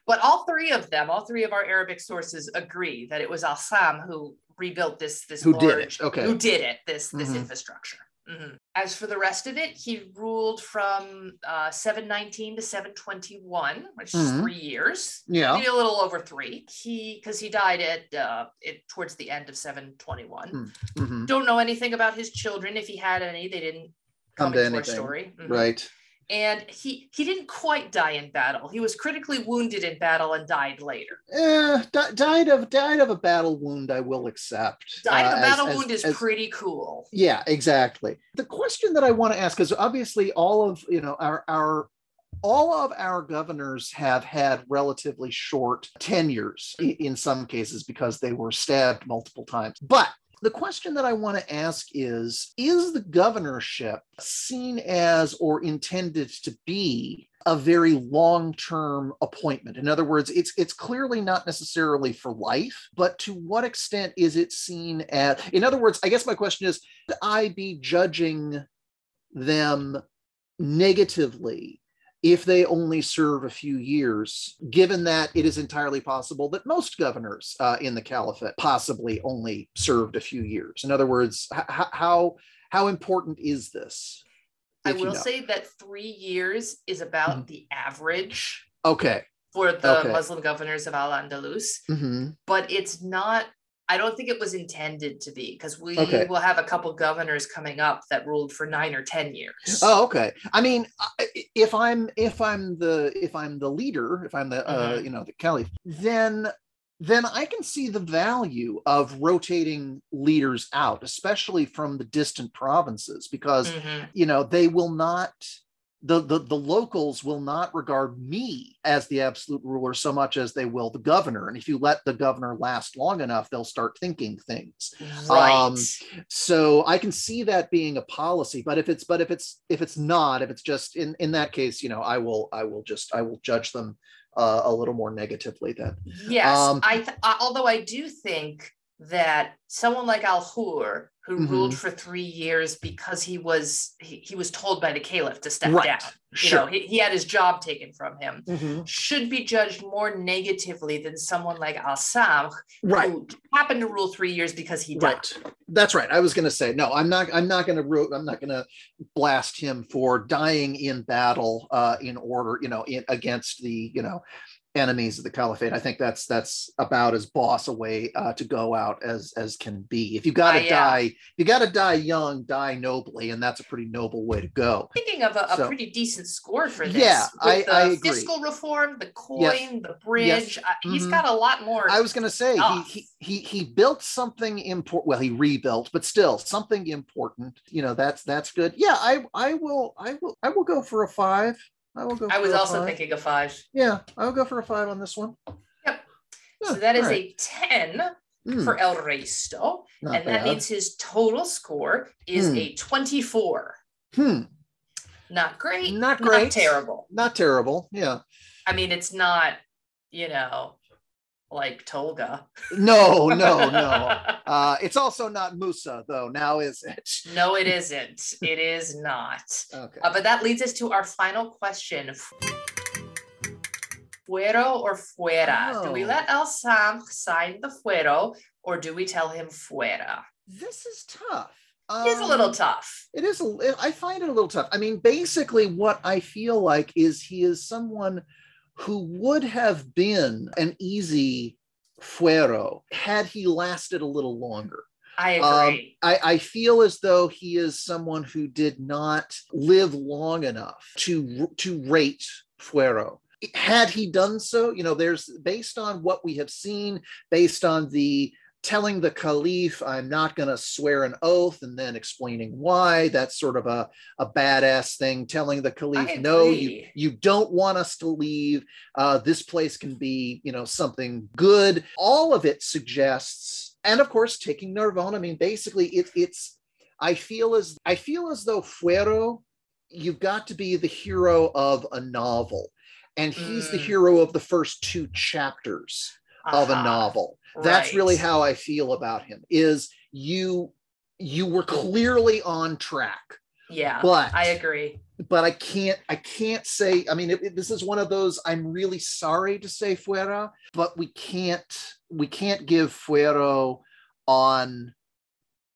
Speaker 1: But all three of them, all three of our Arabic sources agree that it was Al Samh who rebuilt this this
Speaker 2: Who
Speaker 1: large,
Speaker 2: did it? Okay.
Speaker 1: who did it this this
Speaker 2: Mhm.
Speaker 1: infrastructure. Mhm. As for the rest of it, he ruled from uh, 719 to 721, which is
Speaker 2: Mhm.
Speaker 1: three years.
Speaker 2: Yeah.
Speaker 1: Maybe a little over three. He because he died at uh, it towards the end of 721.
Speaker 2: Mhm.
Speaker 1: Don't know anything about his children. If he had any, they didn't
Speaker 2: Come
Speaker 1: come
Speaker 2: to
Speaker 1: into our story. Mhm.
Speaker 2: Right.
Speaker 1: And he he didn't quite die in battle. He was critically wounded in battle and died later.
Speaker 2: Eh, di- died of died of a battle wound. I will accept.
Speaker 1: Died of
Speaker 2: uh,
Speaker 1: a
Speaker 2: as-
Speaker 1: battle
Speaker 2: as-
Speaker 1: wound is
Speaker 2: as-
Speaker 1: pretty cool.
Speaker 2: Yeah, exactly. The question that I want to ask is obviously all of you know our our all of our governors have had relatively short tenures in some cases because they were stabbed multiple times. But the question that I want to ask is Is the governorship seen as or intended to be a very long-term appointment? In other words, it's it's clearly not necessarily for life, but to what extent is it seen as in other words, I guess my question is should I be judging them negatively if they only serve a few years, given that it is entirely possible that most governors uh, in the caliphate possibly only served a few years. In other words, h- how how important is this?
Speaker 1: I
Speaker 2: if you
Speaker 1: will
Speaker 2: know?
Speaker 1: say that three years is about
Speaker 2: Mhm.
Speaker 1: the average
Speaker 2: Okay.
Speaker 1: for the
Speaker 2: Okay.
Speaker 1: Muslim governors of Al Andalus,
Speaker 2: hmm
Speaker 1: but it's not. I don't think it was intended to be because we
Speaker 2: Okay.
Speaker 1: will have a couple governors coming up that ruled for nine or ten years.
Speaker 2: Oh, okay. I mean, if I'm if I'm the if I'm the leader, if I'm the uh,
Speaker 1: Mhm.
Speaker 2: you know the caliph, then then I can see the value of rotating leaders out, especially from the distant provinces, because
Speaker 1: Mhm.
Speaker 2: you know they will not the, the the locals will not regard me as the absolute ruler so much as they will the governor. And if you let the governor last long enough they'll start thinking things.
Speaker 1: Right.
Speaker 2: Um, so i can see that being a policy but if it's but if it's if it's not if it's just in in that case you know i will i will just i will judge them uh, a little more negatively then.
Speaker 1: Yes,
Speaker 2: Um,
Speaker 1: I, th- I although I do think that someone like Al Hurr, who
Speaker 2: Mhm.
Speaker 1: ruled for three years because he was he, he was told by the caliph to step
Speaker 2: Right.
Speaker 1: down. You know, he, he had his job taken from him.
Speaker 2: Mhm.
Speaker 1: Should be judged more negatively than someone like Al Samh,
Speaker 2: right
Speaker 1: who happened to rule three years because he died.
Speaker 2: Right. That's right. I was going to say no. I'm not. I'm not going to. Ro- I'm not going to blast him for dying in battle uh, in order. You know, in, against the you know enemies of the caliphate. I think that's that's about as boss a way uh, to go out as as can be. If you got to
Speaker 1: Uh, yeah.
Speaker 2: die, you got to die young, die nobly, and that's a pretty noble way to go.
Speaker 1: Thinking of a, a
Speaker 2: So-
Speaker 1: pretty decent score for this.
Speaker 2: Yeah, I-
Speaker 1: the
Speaker 2: I agree.
Speaker 1: fiscal reform, the coin, the bridge. Uh, he's
Speaker 2: Mhm.
Speaker 1: got a lot more.
Speaker 2: I was going to say he, he he he built something important. Well, he rebuilt, but still something important. You know, that's that's good. Yeah, I I will I will I will go for a five. I will go.
Speaker 1: I was
Speaker 2: a
Speaker 1: also
Speaker 2: five.
Speaker 1: thinking of five.
Speaker 2: Yeah, I'll go for a five on this one.
Speaker 1: Yep.
Speaker 2: Yeah,
Speaker 1: so that is
Speaker 2: right.
Speaker 1: a 10
Speaker 2: Hmm,
Speaker 1: for El Resto.
Speaker 2: not
Speaker 1: and that means his total score is
Speaker 2: Hmm.
Speaker 1: a 24.
Speaker 2: hmm,
Speaker 1: Not great.
Speaker 2: Not great.
Speaker 1: Not terrible.
Speaker 2: not terrible. Yeah.
Speaker 1: I mean, it's not, you know, like Tulga.
Speaker 2: No, no, no. Uh, it's also not Musa, though. Now is it?
Speaker 1: no, it isn't. It is not.
Speaker 2: Okay.
Speaker 1: Uh, but that leads us to our final question. Fuero or fuera? Do we
Speaker 2: Oh.
Speaker 1: let El Samh sign the fuero or do we tell him fuera?
Speaker 2: This is tough.
Speaker 1: It's a little
Speaker 2: Um,
Speaker 1: tough.
Speaker 2: It is. A, I find it a little tough. I mean, basically, what I feel like is he is someone who would have been an easy fuero had he lasted a little longer.
Speaker 1: I
Speaker 2: Um,
Speaker 1: agree.
Speaker 2: I, I feel as though he is someone who did not live long enough to to rate fuero. Had he done so, you know, there's based on what we have seen, based on the telling the caliph, I'm not going to swear an oath, and then explaining why. That's sort of a, a badass thing. Telling the caliph, no, you, you don't want us to leave. Uh, this place can be, you know, something good. All of it suggests, and of course, taking Narbonne. I mean, basically, it, it's. I feel as I feel as though Fuero, you've got to be the hero of a novel, and he's the
Speaker 1: Mm.
Speaker 2: hero of the first two chapters of a
Speaker 1: Aha,
Speaker 2: novel. That's
Speaker 1: right.
Speaker 2: really how I feel about him. Is you you were clearly on track,
Speaker 1: Yeah,
Speaker 2: but
Speaker 1: I agree.
Speaker 2: but I can't I can't say I mean it, it, this is one of those I'm really sorry to say fuera but we can't we can't give fuero on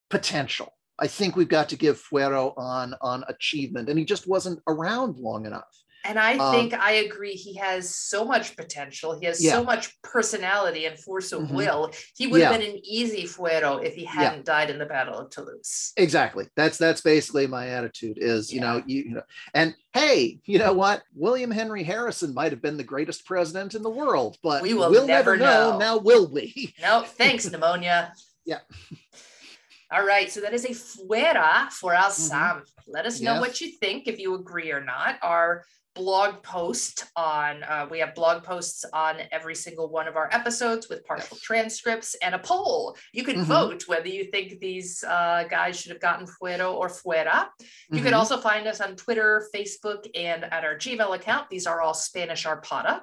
Speaker 2: potential I think we've got to give fuero on on achievement and he just wasn't around long enough
Speaker 1: and I um, think I agree. He has so much potential. He has yeah. so much personality and force of mm-hmm. will. He would yeah. have been an easy fuero if he hadn't yeah. died in the Battle of Toulouse.
Speaker 2: Exactly. That's that's basically my attitude. Is you know you, you know and hey, you know what? William Henry Harrison might have been the greatest president in the world, but we will we'll never, never know. know. Now will we?
Speaker 1: No, thanks, pneumonia.
Speaker 2: yeah.
Speaker 1: All right, so that is a fuera for our mm-hmm. Sam. Let us know what you think, if you agree or not. Our blog post on uh, we have blog posts on every single one of our episodes with partial transcripts and a poll you can mm-hmm. vote whether you think these uh, guys should have gotten fuero or fuera you mm-hmm. can also find us on twitter facebook and at our gmail account these are all spanish arpada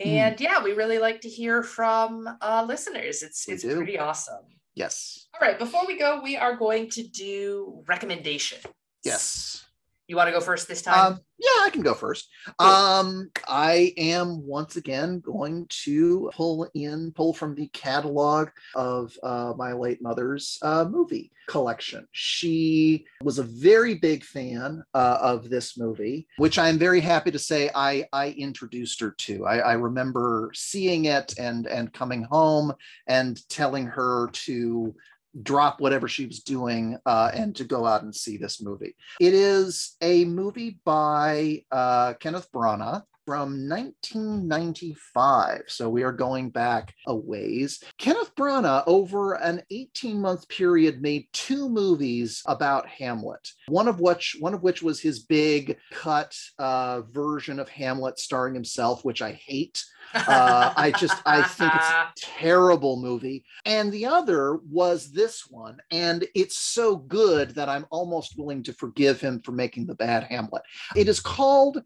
Speaker 1: mm. and mm. yeah we really like to hear from uh, listeners it's we it's do. pretty awesome
Speaker 2: yes
Speaker 1: all right before we go we are going to do recommendations
Speaker 2: yes
Speaker 1: you want to go first this time?
Speaker 2: Um, yeah, I can go first. Um, I am once again going to pull in, pull from the catalog of uh, my late mother's uh, movie collection. She was a very big fan uh, of this movie, which I'm very happy to say I, I introduced her to. I, I remember seeing it and and coming home and telling her to drop whatever she was doing uh, and to go out and see this movie. It is a movie by uh, Kenneth Branagh from 1995. So we are going back a ways. Kenneth Branagh, over an 18 month period, made two movies about Hamlet. One of which, one of which was his big cut uh, version of Hamlet starring himself, which I hate. Uh, I just I think it's a terrible movie. And the other was this one, and it's so good that I'm almost willing to forgive him for making the bad Hamlet. It is called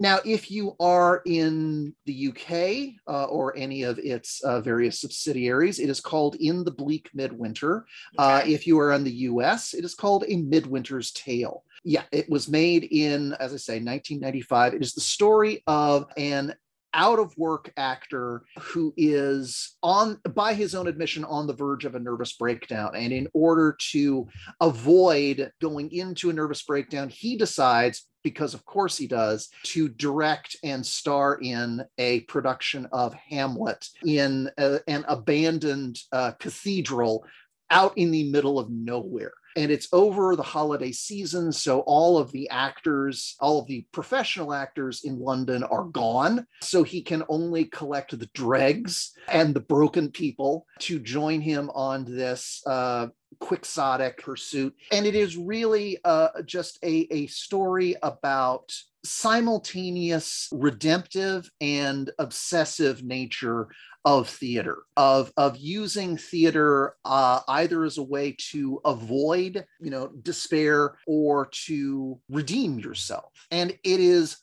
Speaker 2: now, if you are in the UK uh, or any of its uh, various subsidiaries, it is called In the Bleak Midwinter. Uh, if you are in the US, it is called A Midwinter's Tale. Yeah, it was made in, as I say, 1995. It is the story of an out of work actor who is on by his own admission on the verge of a nervous breakdown and in order to avoid going into a nervous breakdown he decides because of course he does to direct and star in a production of hamlet in a, an abandoned uh, cathedral out in the middle of nowhere and it's over the holiday season. So all of the actors, all of the professional actors in London are gone. So he can only collect the dregs and the broken people to join him on this uh, quixotic pursuit. And it is really uh, just a, a story about simultaneous redemptive and obsessive nature of theater of of using theater uh, either as a way to avoid you know despair or to redeem yourself and it is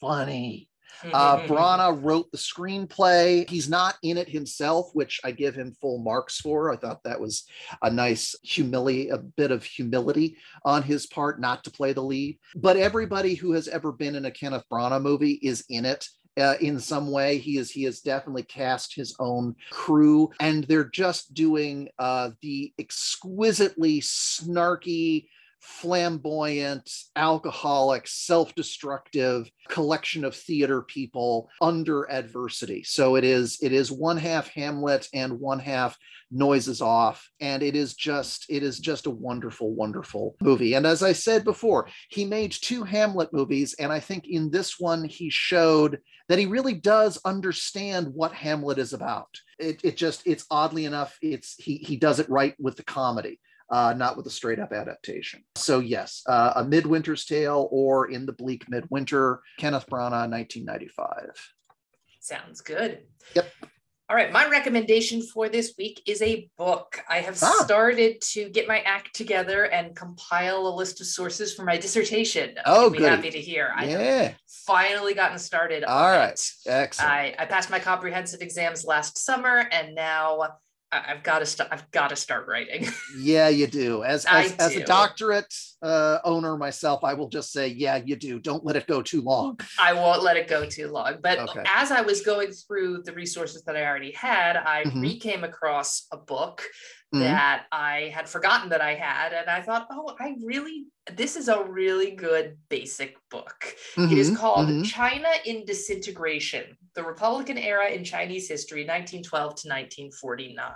Speaker 2: funny uh, Branagh wrote the screenplay. He's not in it himself, which I give him full marks for. I thought that was a nice humility, a bit of humility on his part not to play the lead. But everybody who has ever been in a Kenneth Branagh movie is in it uh, in some way. He is he has definitely cast his own crew, and they're just doing uh, the exquisitely snarky flamboyant, alcoholic, self destructive collection of theater people under adversity. So it is it is one half Hamlet and one half noises off and it is just it is just a wonderful wonderful movie. And as i said before he made two hamlet movies and i think in this one he showed that he really does understand what hamlet is about. It, it just it's oddly enough it's he he does it right with the comedy uh, not with a straight up adaptation. So, yes, uh, A Midwinter's Tale or In the Bleak Midwinter, Kenneth Branagh, 1995.
Speaker 1: Sounds good.
Speaker 2: Yep.
Speaker 1: All right, my recommendation for this week is a book. I have ah. started to get my act together and compile a list of sources for my dissertation.
Speaker 2: Oh, good.
Speaker 1: happy to hear. I yeah. finally gotten started.
Speaker 2: All right, it. excellent.
Speaker 1: I, I passed my comprehensive exams last summer, and now I've got to start. I've got to start writing.
Speaker 2: yeah, you do. As as, as a doctorate uh, owner myself, I will just say, yeah, you do. Don't let it go too long.
Speaker 1: I won't let it go too long. But okay. as I was going through the resources that I already had, I mm-hmm. re came across a book mm-hmm. that I had forgotten that I had. And I thought, oh, I really, this is a really good basic book. Mm-hmm. It is mm-hmm. called mm-hmm. China in Disintegration The Republican Era in Chinese History, 1912 to 1949.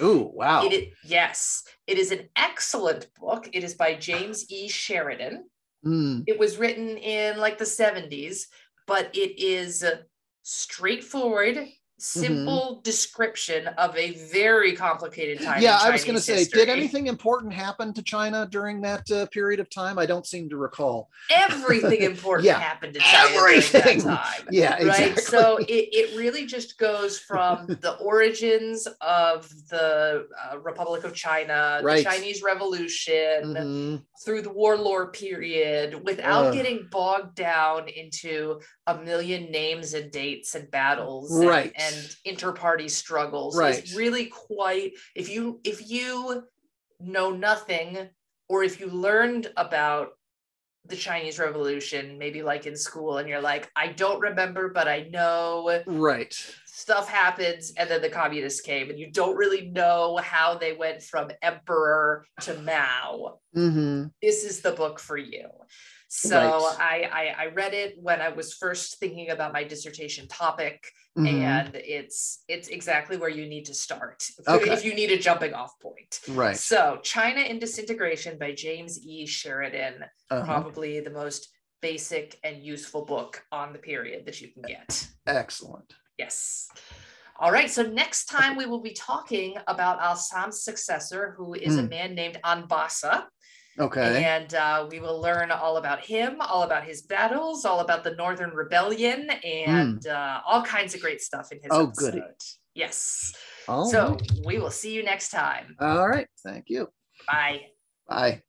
Speaker 2: Oh, wow.
Speaker 1: It is, yes, it is an excellent book. It is by James E. Sheridan. Mm. It was written in like the 70s, but it is straightforward. Simple mm-hmm. description of a very complicated time.
Speaker 2: Yeah, I was going to say, did anything important happen to China during that uh, period of time? I don't seem to recall.
Speaker 1: Everything important yeah. happened to China Everything. during that time.
Speaker 2: Yeah, exactly.
Speaker 1: right. So it, it really just goes from the origins of the uh, Republic of China, right. the Chinese Revolution, mm-hmm. through the warlord period, without uh. getting bogged down into a million names and dates and battles.
Speaker 2: Right.
Speaker 1: And, and inter-party struggles right. is really quite if you if you know nothing or if you learned about the Chinese Revolution, maybe like in school, and you're like, I don't remember, but I know
Speaker 2: right
Speaker 1: stuff happens, and then the communists came, and you don't really know how they went from emperor to Mao. Mm-hmm. This is the book for you. So right. I, I, I read it when I was first thinking about my dissertation topic, mm-hmm. and it's it's exactly where you need to start okay. if you need a jumping off point.
Speaker 2: Right.
Speaker 1: So China in Disintegration by James E. Sheridan, uh-huh. probably the most basic and useful book on the period that you can get.
Speaker 2: Excellent.
Speaker 1: Yes. All right. So next time we will be talking about Al Samh's successor, who is mm. a hmm. man named Anbasa.
Speaker 2: Okay.
Speaker 1: And uh, we will learn all about him, all about his battles, all about the Northern Rebellion, and mm. uh, all kinds of great stuff in his oh, episode. Goody. Yes. All so right. we will see you next time.
Speaker 2: All right. Thank you.
Speaker 1: Bye.
Speaker 2: Bye.